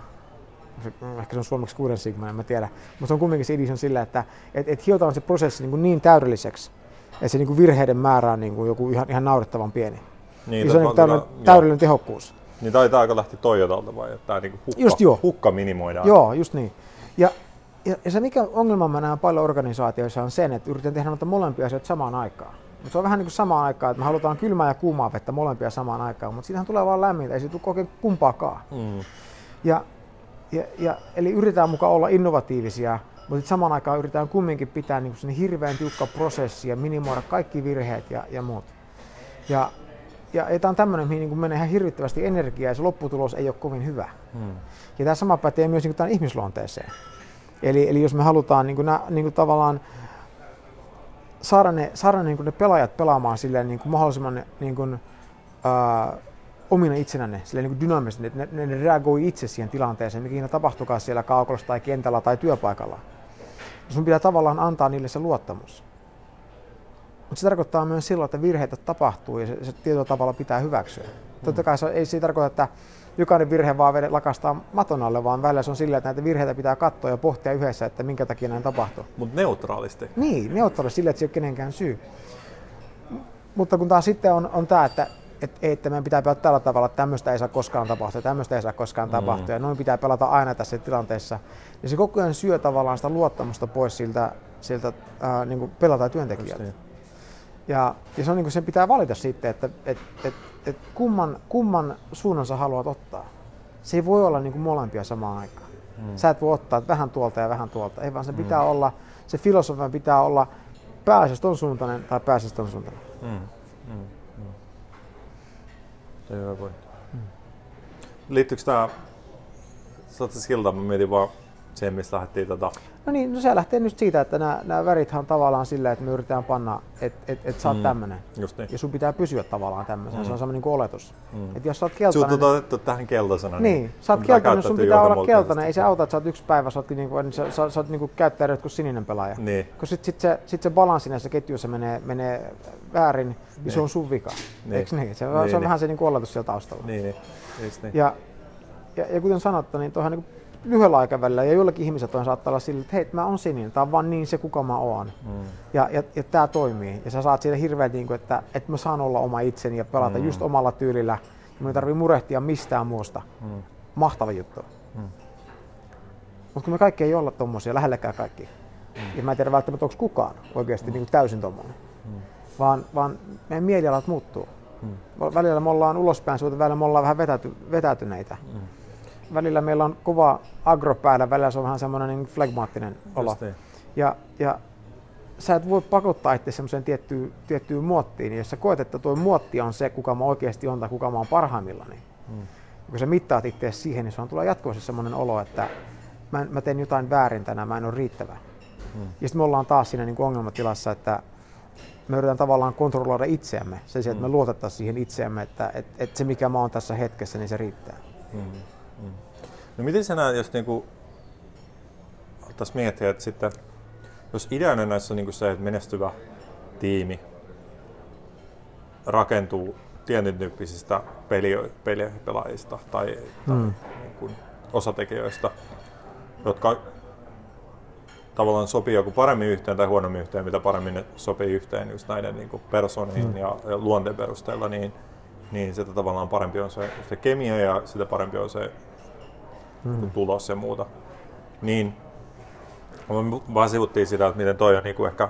ehkä se on suomeksi kuuden sigma, en mä tiedä. Mutta se on kumminkin se idis sillä, että et, et hiotaan se prosessi niin, niin täydelliseksi, että se niin kuin virheiden määrä on niin kuin joku ihan, ihan naurettavan pieni. Niin, se on niin täydellinen, täydellinen tehokkuus. Niin taitaa aika lähti Toyotalta vai, että tämä niin hukka, just joo. hukka minimoidaan? Joo, just niin. Ja, ja, ja se mikä ongelma mä näen paljon organisaatioissa on sen, että yritän tehdä noita molempia asioita samaan aikaan. Mutta se on vähän niin kuin samaan aikaan, että me halutaan kylmää ja kuumaa vettä molempia samaan aikaan, mutta siitähän tulee vaan lämmintä, ei se tule oikein kumpaakaan. Mm. Ja, ja, ja, eli yritetään mukaan olla innovatiivisia, mutta samaan aikaan yritetään kumminkin pitää niin kuin hirveän tiukka prosessi ja minimoida kaikki virheet ja, ja muut. Ja, ja, ja tämä on tämmöinen, mihin niin menee ihan hirvittävästi energiaa ja se lopputulos ei ole kovin hyvä. Hmm. Ja tämä sama pätee myös niin kuin ihmisluonteeseen. Eli, eli jos me halutaan niin kuin, niin kuin tavallaan saada ne, saada niin kuin ne pelaajat pelaamaan silleen niin kuin mahdollisimman niin kuin, ää, omina itsenään, silleen niin kuin dynaamisesti, että ne, ne, ne reagoi itse siihen tilanteeseen, mikä siinä tapahtukaan siellä kaukolossa tai kentällä tai työpaikalla. Sun pitää tavallaan antaa niille se luottamus. Mutta se tarkoittaa myös silloin, että virheitä tapahtuu ja se, se tietyllä tavalla pitää hyväksyä. Mm. Totta kai se ei se tarkoita, että jokainen virhe vaan vedet lakastaa maton alle, vaan välillä se on silleen, että näitä virheitä pitää katsoa ja pohtia yhdessä, että minkä takia näin tapahtuu. Mutta neutraalisti. Niin, neutraalisti sille, että se ei ole kenenkään syy. Mutta kun taas sitten on, on tämä, että et, että meidän pitää pelata tällä tavalla, että tämmöistä ei saa koskaan tapahtua, tämmöistä ei saa koskaan mm. tapahtua, ja noin pitää pelata aina tässä tilanteessa. Ja se koko ajan syö tavallaan sitä luottamusta pois siltä, siltä ää, niin pelata työntekijältä. Niin. Ja, ja se on niin kuin, sen pitää valita sitten, että et, et, et kumman, kumman suunnan sä haluat ottaa. Se ei voi olla niin kuin molempia samaan aikaan. Mm. Sä et voi ottaa että vähän tuolta ja vähän tuolta. Ei vaan se mm. pitää olla, se filosofian pitää olla pääasiassa ton suuntainen tai pääasiassa ton suuntainen. Mm. Mm. Mm. Se hyvä pointti. Mm. Liittyykö tämä, sä siltä, mä mietin vaan se, mistä lähdettiin tota... No niin, no se lähtee nyt siitä, että nämä, nämä värithän on tavallaan sillä, että me yritetään panna, että et, et sä oot mm. tämmönen. Just niin. Ja sun pitää pysyä tavallaan tämmöisen, mm. se on semmoinen niin oletus. Mm. Että jos sä oot keltainen... Sut on otettu tähän keltaisena. Niin, niin sä oot keltainen, sun pitää olla keltainen. Ei se auta, että sä oot yksi päivä, sä oot, niinku, niin sä, sä, sä oot niinku käyttäjä kuin sininen pelaaja. Niin. Koska sit, sit, se, sit se balanssi näissä ketjuissa menee, menee väärin, niin. niin se on sun vika. Niin. Eikö niin? Se, niin, se on niin. vähän se niinku oletus siellä taustalla. Niin, niin. Just niin. Ja, ja, ja kuten sanottu, niin tuohon niin lyhyellä aikavälillä ja joillakin ihmiset on saattaa olla sillä, että hei, mä oon sininen, tämä on vaan niin se, kuka mä oon. Mm. Ja, ja, ja tämä toimii. Ja sä saat siitä hirveän, niin kuin, että, että mä saan olla oma itseni ja pelata mm. just omalla tyylillä. Ja mun ei tarvii murehtia mistään muusta. Mm. Mahtava juttu. Mm. Mutta kun me kaikki ei olla tommosia, lähellekään kaikki. Mm. Ja mä en tiedä välttämättä, onko kukaan oikeasti mm. niin kuin täysin tommonen. Mm. Vaan, vaan meidän mielialat muuttuu. Mm. Välillä me ollaan ulospäin suuta, välillä me ollaan vähän vetäty, vetäytyneitä. Mm välillä meillä on kova agro päällä, välillä se on vähän semmoinen niin flegmaattinen olo. Niin. Ja, ja sä et voi pakottaa itse semmoiseen tiettyyn, tiettyyn muottiin, niin jos sä koet, että tuo muotti on se, kuka mä oikeasti on tai kuka mä oon parhaimmillani, hmm. kun sä mittaat itse siihen, niin se on tulee jatkuvasti semmoinen olo, että mä, mä teen jotain väärin tänään, mä en ole riittävä. Hmm. Ja sitten me ollaan taas siinä niin kuin ongelmatilassa, että me yritetään tavallaan kontrolloida itseämme sen sijaan, että me hmm. luotettaisiin siihen itseämme, että, että, että se mikä mä oon tässä hetkessä, niin se riittää. Hmm. Mm. No miten sä näet, jos niinku, miettiä, että sitten, jos ideana näissä on niinku se, että menestyvä tiimi rakentuu tietyn tyyppisistä peli, pelipelaajista tai, mm. tai niin kuin osatekijöistä, jotka tavallaan sopii joku paremmin yhteen tai huonommin yhteen, mitä paremmin ne sopii yhteen just näiden niin persooniin mm. ja, ja luonteen perusteella, niin, niin sitä tavallaan parempi on se, se kemia ja sitä parempi on se mm. tulos ja muuta. Niin me vaan sivuttiin sitä, että miten toi on niin kuin ehkä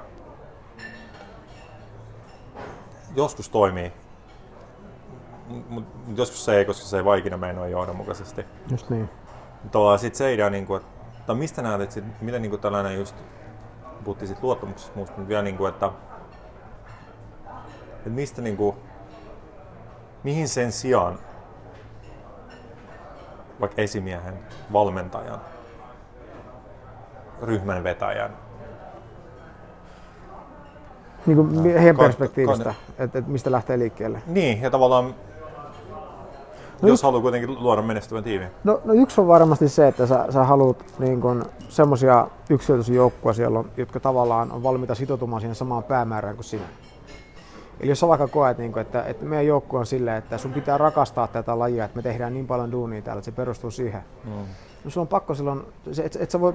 joskus toimii, mutta joskus se ei, koska se ei vaan ikinä mene noin johdonmukaisesti. Just niin. Tavallaan sit se idea, niin kuin, että mistä näet, että sit, miten niin kuin tällainen just, puhuttiin siitä luottamuksesta musta, mutta vielä niin kuin, että, että mistä niin kuin, mihin sen sijaan vaikka esimiehen, valmentajan, ryhmän vetäjän. Niin kuin heidän perspektiivistä, että et mistä lähtee liikkeelle. Niin, ja tavallaan No jos haluaa kuitenkin luoda menestyvän tiimin. No, no yksi on varmasti se, että sä, sä haluat niin semmoisia yksilöllisiä joukkueita, jotka tavallaan on valmiita sitoutumaan siihen samaan päämäärään kuin sinä. Eli jos sä vaikka koet, niin kuin, että, että meidän joukkue on silleen, että sun pitää rakastaa tätä lajia, että me tehdään niin paljon duunia täällä, että se perustuu siihen. Mm. No sun on pakko silloin, että et sä voi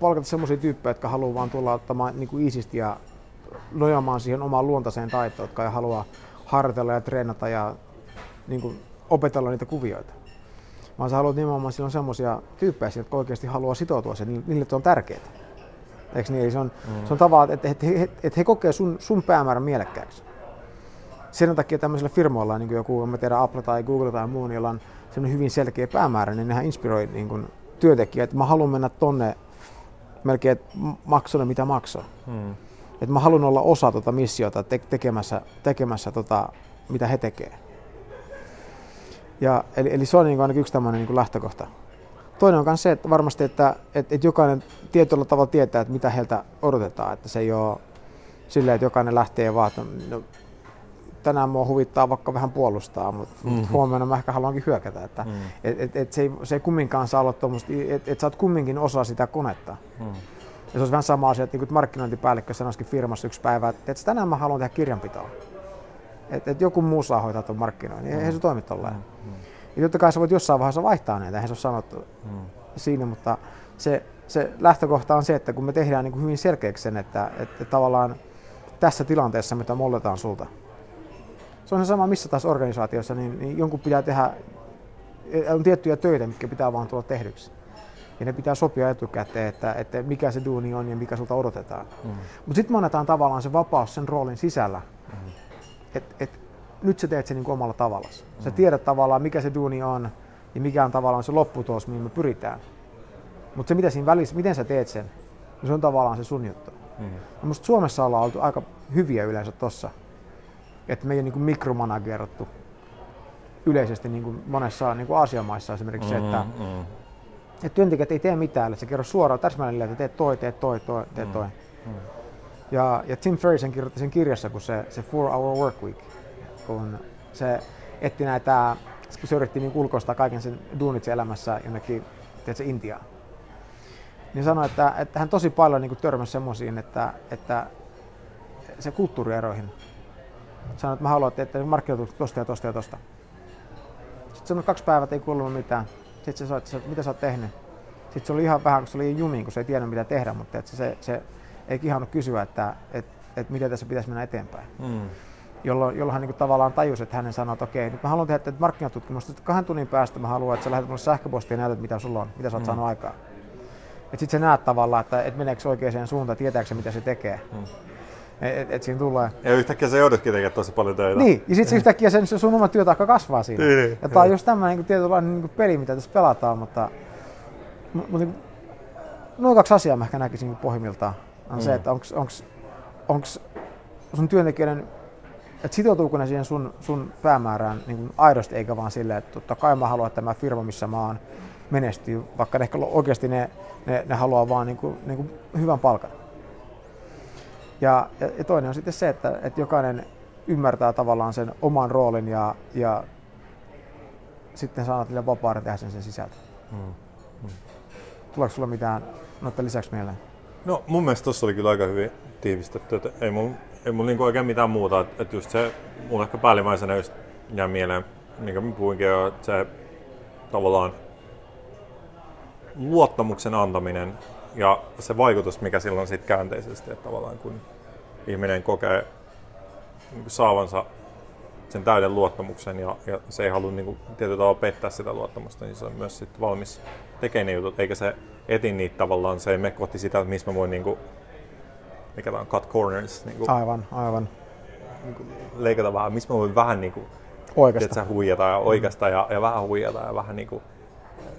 palkata semmoisia tyyppejä, jotka haluaa vaan tulla ottamaan niin kuin iisisti ja nojaamaan siihen omaan luontaiseen taitoon, jotka ei halua harjoitella ja treenata ja niin kuin, opetella niitä kuvioita. Vaan sä haluat nimenomaan silloin semmoisia tyyppejä, jotka oikeasti haluaa sitoutua sen, niille on tärkeää. Eikö niin? Eli se on, mm. se on tavallaan, että, että, he, että he kokee sun, sun päämäärän mielekkääksi. Sen takia tämmöisillä firmoilla, niin kuin joku, en tiedä, Apple tai Google tai muu, jolla on semmoinen hyvin selkeä päämäärä, niin nehän inspiroi niin kuin, työntekijät, että mä haluan mennä tonne melkein, että maksaa mitä maksaa. Mm. Että mä haluan olla osa tuota missiota te- tekemässä, tekemässä tota, mitä he tekee. Ja, eli, eli se on niin ainakin yksi tämmöinen niin lähtökohta. Toinen on myös se, että varmasti, että, että, että jokainen tietyllä tavalla tietää, että mitä heiltä odotetaan. Että se ei ole silleen, että jokainen lähtee vaan, että no, tänään mua huvittaa vaikka vähän puolustaa, mutta mm-hmm. huomenna mä ehkä haluankin hyökätä. Että, mm. et, et, et se, ei, se ei kumminkaan saa olla tuommoista, että et sä oot kumminkin osa sitä konetta. Mm. Ja se olisi vähän sama asia, että niin markkinointipäällikkö sanoisikin firmassa yksi päivä, että, että tänään mä haluan tehdä kirjanpitoa. Että et joku muu saa hoitaa tuon markkinoinnin. Mm. Eihän se toimi tolleen. Mm. Ja totta kai sä voit jossain vaiheessa vaihtaa näitä, eihän se ole sanottu mm. siinä, mutta se, se lähtökohta on se, että kun me tehdään niin kuin hyvin selkeäksi sen, että, että, tavallaan tässä tilanteessa, mitä molletaan sulta, se on se sama missä taas organisaatiossa, niin, niin jonkun pitää tehdä, on tiettyjä töitä, mitkä pitää vaan tulla tehdyksi. Ja ne pitää sopia etukäteen, että, että mikä se duuni on ja mikä sulta odotetaan. Mm. Mutta sitten me annetaan tavallaan se vapaus sen roolin sisällä, mm. että et, nyt sä teet sen niin omalla tavalla. Mm. Sä tiedät tavallaan, mikä se duuni on ja mikä on tavallaan se lopputulos, mihin me pyritään. Mutta se, mitä siinä välissä, miten sä teet sen, niin se on tavallaan se sun juttu. Mm. Ja musta Suomessa ollaan oltu aika hyviä yleensä tossa, että me ei ole niin mikromanagerattu yleisesti niin kuin monessa niin kuin Aasiamaissa esimerkiksi mm, se, että, mm. että työntekijät ei tee mitään, että se kerro suoraan täsmälleen, että teet toi, teet toi, toi, teet toi. Mm. Mm. Ja, ja Tim Ferriss kirjoitti sen kirjassa, kun se, se Four Hour Work Week, kun se etti näitä, kun se yritti niin ulkoistaa kaiken sen duunit elämässä jonnekin, tiedätkö, Intiaan. Niin sanoi, että, että hän tosi paljon niin törmäsi semmoisiin, että, että se kulttuurieroihin. Sanoi, että mä haluan, että markkinoitu tosta ja tosta ja tosta. Sitten sanoi, kaksi päivää ei kuulunut mitään. Sitten se sanoi, että mitä sä oot tehnyt. Sitten se oli ihan vähän, kun se oli jumiin, kun se ei tiennyt mitä tehdä, mutta että se, se ei kihannut kysyä, että, että, että miten tässä pitäisi mennä eteenpäin. Mm jolloin, jolloin hän niin kuin tavallaan tajusi, että hänen sanoi, että okei, nyt mä haluan tehdä tätä markkinatutkimusta, että kahden tunnin päästä mä haluan, että sä lähdet mulle sähköpostia ja näytät, mitä sulla on, mitä sä oot mm. saanut aikaa. Että sit sä näet tavallaan, että, että meneekö oikeaan suuntaan, tietääkö se, mitä se tekee. Mm. Et, et siinä tulee. Ja yhtäkkiä se joudutkin tekemään tosi paljon töitä. Niin, ja sitten yhtäkkiä sen, sun oma työtaakka kasvaa siinä. Niin, niin, ja tämä on just tämmöinen niin tietynlainen niin peli, mitä tässä pelataan, mutta, mutta niin, noin kaksi asiaa mä ehkä näkisin pohjimmiltaan. On mm. se, että onko sun työntekijöiden että sitoutuuko ne siihen sun, sun päämäärään niin kuin aidosti, eikä vaan silleen, että totta kai mä haluan, että tämä firma, missä mä oon, menestyy, vaikka ne ehkä oikeasti ne, ne, ne haluaa vaan niin kuin, niin kuin hyvän palkan. Ja, ja, ja toinen on sitten se, että, että jokainen ymmärtää tavallaan sen oman roolin ja, ja sitten saa niille vapauden tehdä sen, sen sisältö. Hmm. Hmm. Tuleeko sulla mitään noita lisäksi mieleen? No mun mielestä tuossa oli kyllä aika hyvin tiivistetty, että ei mun ei mulla niinku oikein mitään muuta. Että et just se, mulla ehkä päällimmäisenä just jää mieleen, minkä mä puhuinkin jo, että se tavallaan luottamuksen antaminen ja se vaikutus, mikä silloin sitten käänteisesti, että tavallaan kun ihminen kokee niin kuin saavansa sen täyden luottamuksen ja, ja se ei halua niin kuin, tietyllä tavalla pettää sitä luottamusta, niin se on myös sit valmis tekemään ne jutut, eikä se eti niitä tavallaan, se ei mene kohti sitä, että missä mä voin niin kuin, mikä tämä on, cut corners, niin kuin, Aivan, aivan. niin kuin, leikata vähän, missä mä voin vähän niin kuin, Oikeasta. tiedätkö, huijata ja oikeasta ja, ja vähän huijata ja vähän niin kuin,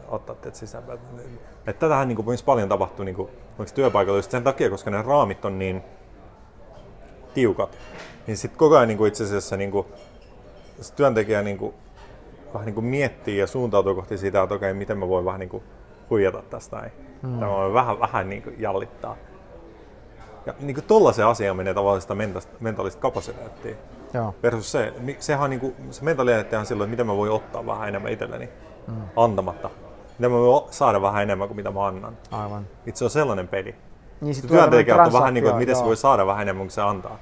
ottaa teet sisään. Että tätähän niin kuin, myös paljon tapahtuu niin kuin, työpaikalla just sen takia, koska ne raamit on niin tiukat. Niin sitten koko ajan niin kuin itse asiassa niin kuin, työntekijä niin kuin, vähän niin kuin miettii ja suuntautuu kohti sitä, että okei, miten mä voin vähän niin kuin huijata tästä näin. Mm. Tai mä voin vähän, vähän niin kuin jallittaa. Ja niin kuin tollaisen asiaan menee tavallaan sitä mentaalista, kapasiteettia. Joo. Versus se, sehän on niin kuin, se mentaliteetti on silloin, että miten mä voin ottaa vähän enemmän itselleni mm. antamatta. Miten mä voin saada vähän enemmän kuin mitä mä annan. Aivan. Itse on sellainen peli. Niin sit työntekijä on vähän niin kuin, että miten se voi saada vähän enemmän kuin se antaa.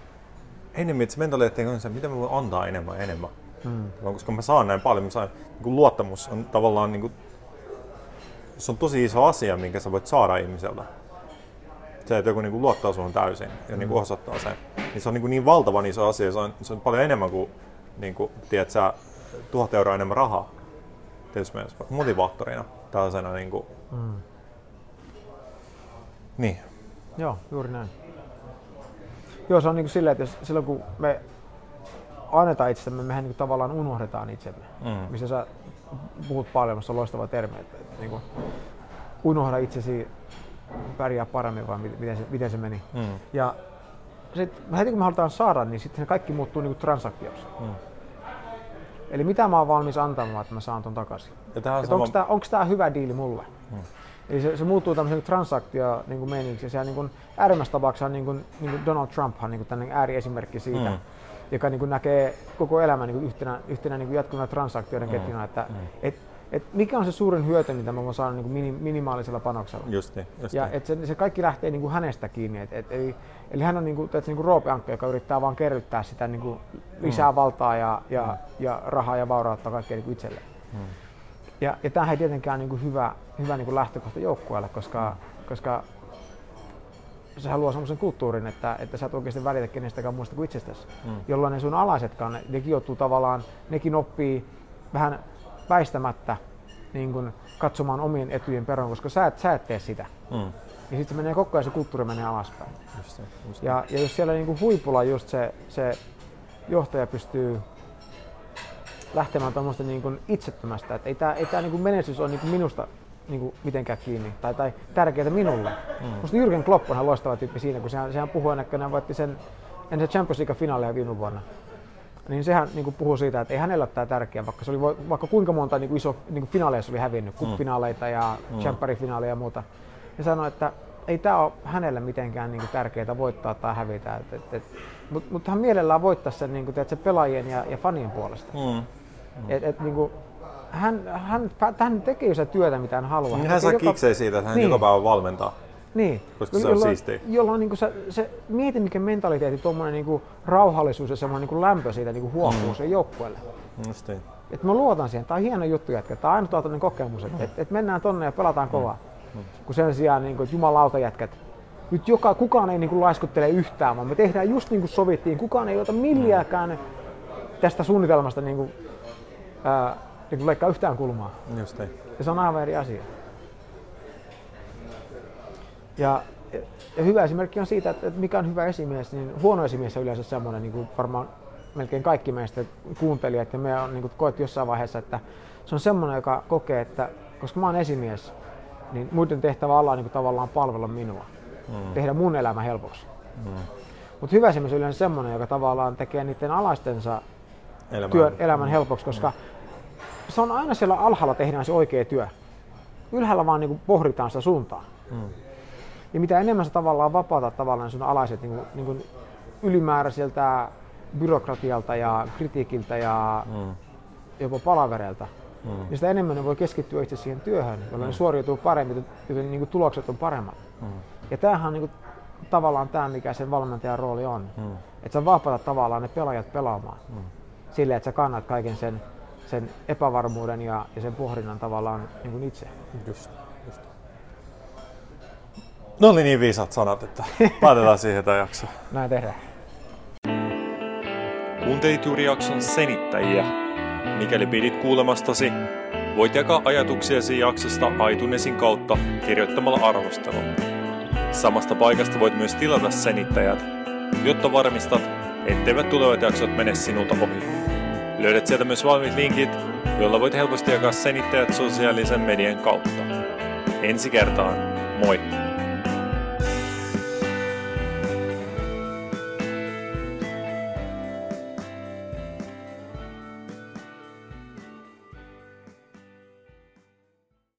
Enemmän, että se mentaliteetti on se, miten mä voin antaa enemmän ja enemmän. Mm. Koska mä saan näin paljon, mä saan, niin kuin luottamus on tavallaan niin kuin, se on tosi iso asia, minkä sä voit saada ihmiseltä. Se, että joku niin kuin luottaa suhun täysin ja mm. niin kuin osoittaa sen. Niin se on niin, kuin niin valtavan iso asia, se on, se on paljon enemmän kuin, niin kuin tiedät sä, tuhat euroa enemmän rahaa. Tietysti mielessä motivaattorina tällaisena niin kuin, Mm. niin. Joo, juuri näin. Joo, se on niin silleen, että jos, silloin kun me annetaan itsemme, mehän niin tavallaan unohdetaan itsemme. Mm. Missä sä puhut paljon, se on loistava termi, että, että niin kuin, unohda itsesi, pärjää paremmin vai miten- se, miten se meni. Mm. Ja sitten heti kun me halutaan saada, niin sitten kaikki muuttuu niin transaktioksi. Mm. Eli mitä mä oon valmis antamaan, että mä saan ton takaisin. Ja on sama, onko tämä onko tää hyvä diili mulle? Mm. Eli se, se muuttuu tämmöisen transaktio niin kuin meiningiksi. Ja sehän niin kuin, äärimmäisessä tapauksessa niin kuin, niin kuin Donald Trumphan niin kuin ääriesimerkki siitä, mm. joka niin kuin näkee koko elämän niin kuin yhtenä, yhtenä niin kuin jatkuvana transaktioiden Mm. ketjuna. Että, Mm. et, et mikä on se suurin hyöty, mitä mä voin saada niin kuin mini, minimaalisella panoksella. just niin, just Ja niin. et se, se, kaikki lähtee niin kuin hänestä kiinni. Et, et, eli, eli hän on niin kuin, niin kuin Roope Ankka, joka yrittää vaan kerryttää sitä niin kuin lisää Mm. valtaa ja, ja, ja rahaa ja vaurautta kaikkea niin kuin itselleen. Mm. Ja, ja tämähän ei tietenkään niin kuin hyvä, hyvä niin kuin lähtökohta joukkueelle, koska, koska sehän luo semmoisen kulttuurin, että, että sä et oikeasti välitä kenestäkään muusta kuin itsestäsi. Mm. Jolloin ne sun alaisetkaan, ne- nekin joutuu tavallaan, nekin oppii vähän väistämättä niin kuin katsomaan omien etujen perään, koska sä et, sä et tee sitä. Mm. Ja sitten se menee koko ajan, se kulttuuri menee alaspäin. Just niin, just Ja, ja jos siellä niin kuin huipulla just se, se johtaja pystyy lähtemään tuommoista niin kuin itsettömästä, että ei tämä ei tää niin kuin menestys ole niin kuin minusta niin kuin mitenkään kiinni tai, tai tärkeää minulle. Mm. Musta Jürgen Klopp on loistava tyyppi siinä, kun sehän, sehän puhuu ennen kuin voitti sen, ennen se Champions League finaalia viime vuonna. Niin sehän niin kuin puhuu siitä, että ei hänellä ole tämä tärkeää, vaikka, se oli, vaikka kuinka monta niin kuin iso niin kuin finaaleja se oli hävinnyt, kuppifinaaleita ja Mm. mm. ja muuta. Ja sanoi, että ei tämä ole hänelle mitenkään niin kuin tärkeää voittaa tai hävitä. Et, et, et, Mutta mut hän mielellään voittaa sen, niin kuin, tiedät, se pelaajien ja, ja fanien puolesta. Mm. Et, et, niin kuin, hän, hän, hän tekee sitä työtä, mitä hän haluaa. Niin hän saa tekee joka- kiksejä siitä, että hän Niin. joka päivä valmentaa. Niin. Koska se on jolloin, siistiä. Jolloin niin se, se, mieti mikä mentaliteetti, tuommoinen niin rauhallisuus ja semmoinen niin lämpö siitä niin huokuu mm. sen joukkueelle. Just niin. Et mä luotan siihen, tämä on hieno juttu jätkä, tämä on ainutlaatuinen kokemus, että et, et mennään tonne ja pelataan kovaa. Kun sen sijaan, niin kuin, että jumalauta jätkät, nyt joka, kukaan ei niin kuin, laiskuttele yhtään, vaan me tehdään just niin kuin sovittiin, kukaan ei ota milliäkään tästä suunnitelmasta niin kuin, ää, niin kuin leikkaa yhtään kulmaa. Just niin. Ja se on aivan eri asia. Ja, ja hyvä esimerkki on siitä, että, että mikä on hyvä esimies, niin huono esimies on yleensä semmoinen, niin kuin varmaan melkein kaikki meistä kuuntelijat ja me on niin kuin koettu jossain vaiheessa, että se on semmoinen, joka kokee, että koska mä oon esimies, niin muiden tehtävä alla on niin kuin tavallaan palvella minua, Mm. tehdä mun elämä helpoksi. Mm. Mutta hyvä esimies on yleensä semmoinen, joka tavallaan tekee niiden alaistensa Elämä. työn, elämän helpoksi, koska se on aina siellä alhaalla tehdään se oikea työ. Ylhäällä vaan niin kuin pohditaan sitä suuntaa. Mm. Ja mitä enemmän sä tavallaan vapautat tavallaan sun alaiset niin kuin, niin kuin ylimääräiseltä byrokratialta ja kritiikiltä ja Mm. jopa palavereilta, Mm. niin sitä enemmän ne voi keskittyä itse siihen työhön, jolloin ne suoriutuu paremmin, joten niin kuin tulokset on paremmat. Mm. Ja tämähän on niin kuin, tavallaan tämä, mikä sen valmentajan rooli on. Mm. Että sä vapautat tavallaan ne pelaajat pelaamaan. Mm. Silleen, että sä kannat kaiken sen, sen epävarmuuden ja, ja sen pohdinnan tavallaan niin kuin itse. Just, Ne oli niin viisat sanat, että päätetään siihen tämä jakso. Näin tehdään. Kuuntelit juuri jakson senittäjiä. Mikäli pidit kuulemastasi, voit jakaa ajatuksiasi jaksosta aitunesin kautta kirjoittamalla arvostelun. Samasta paikasta voit myös tilata senittäjät, jotta varmistat, etteivät tulevat jaksot mene sinulta ohi. Löydät sieltä myös valmiit linkit, joilla voit helposti jakaa senittäjät sosiaalisen median kautta. Ensi kertaan, moi!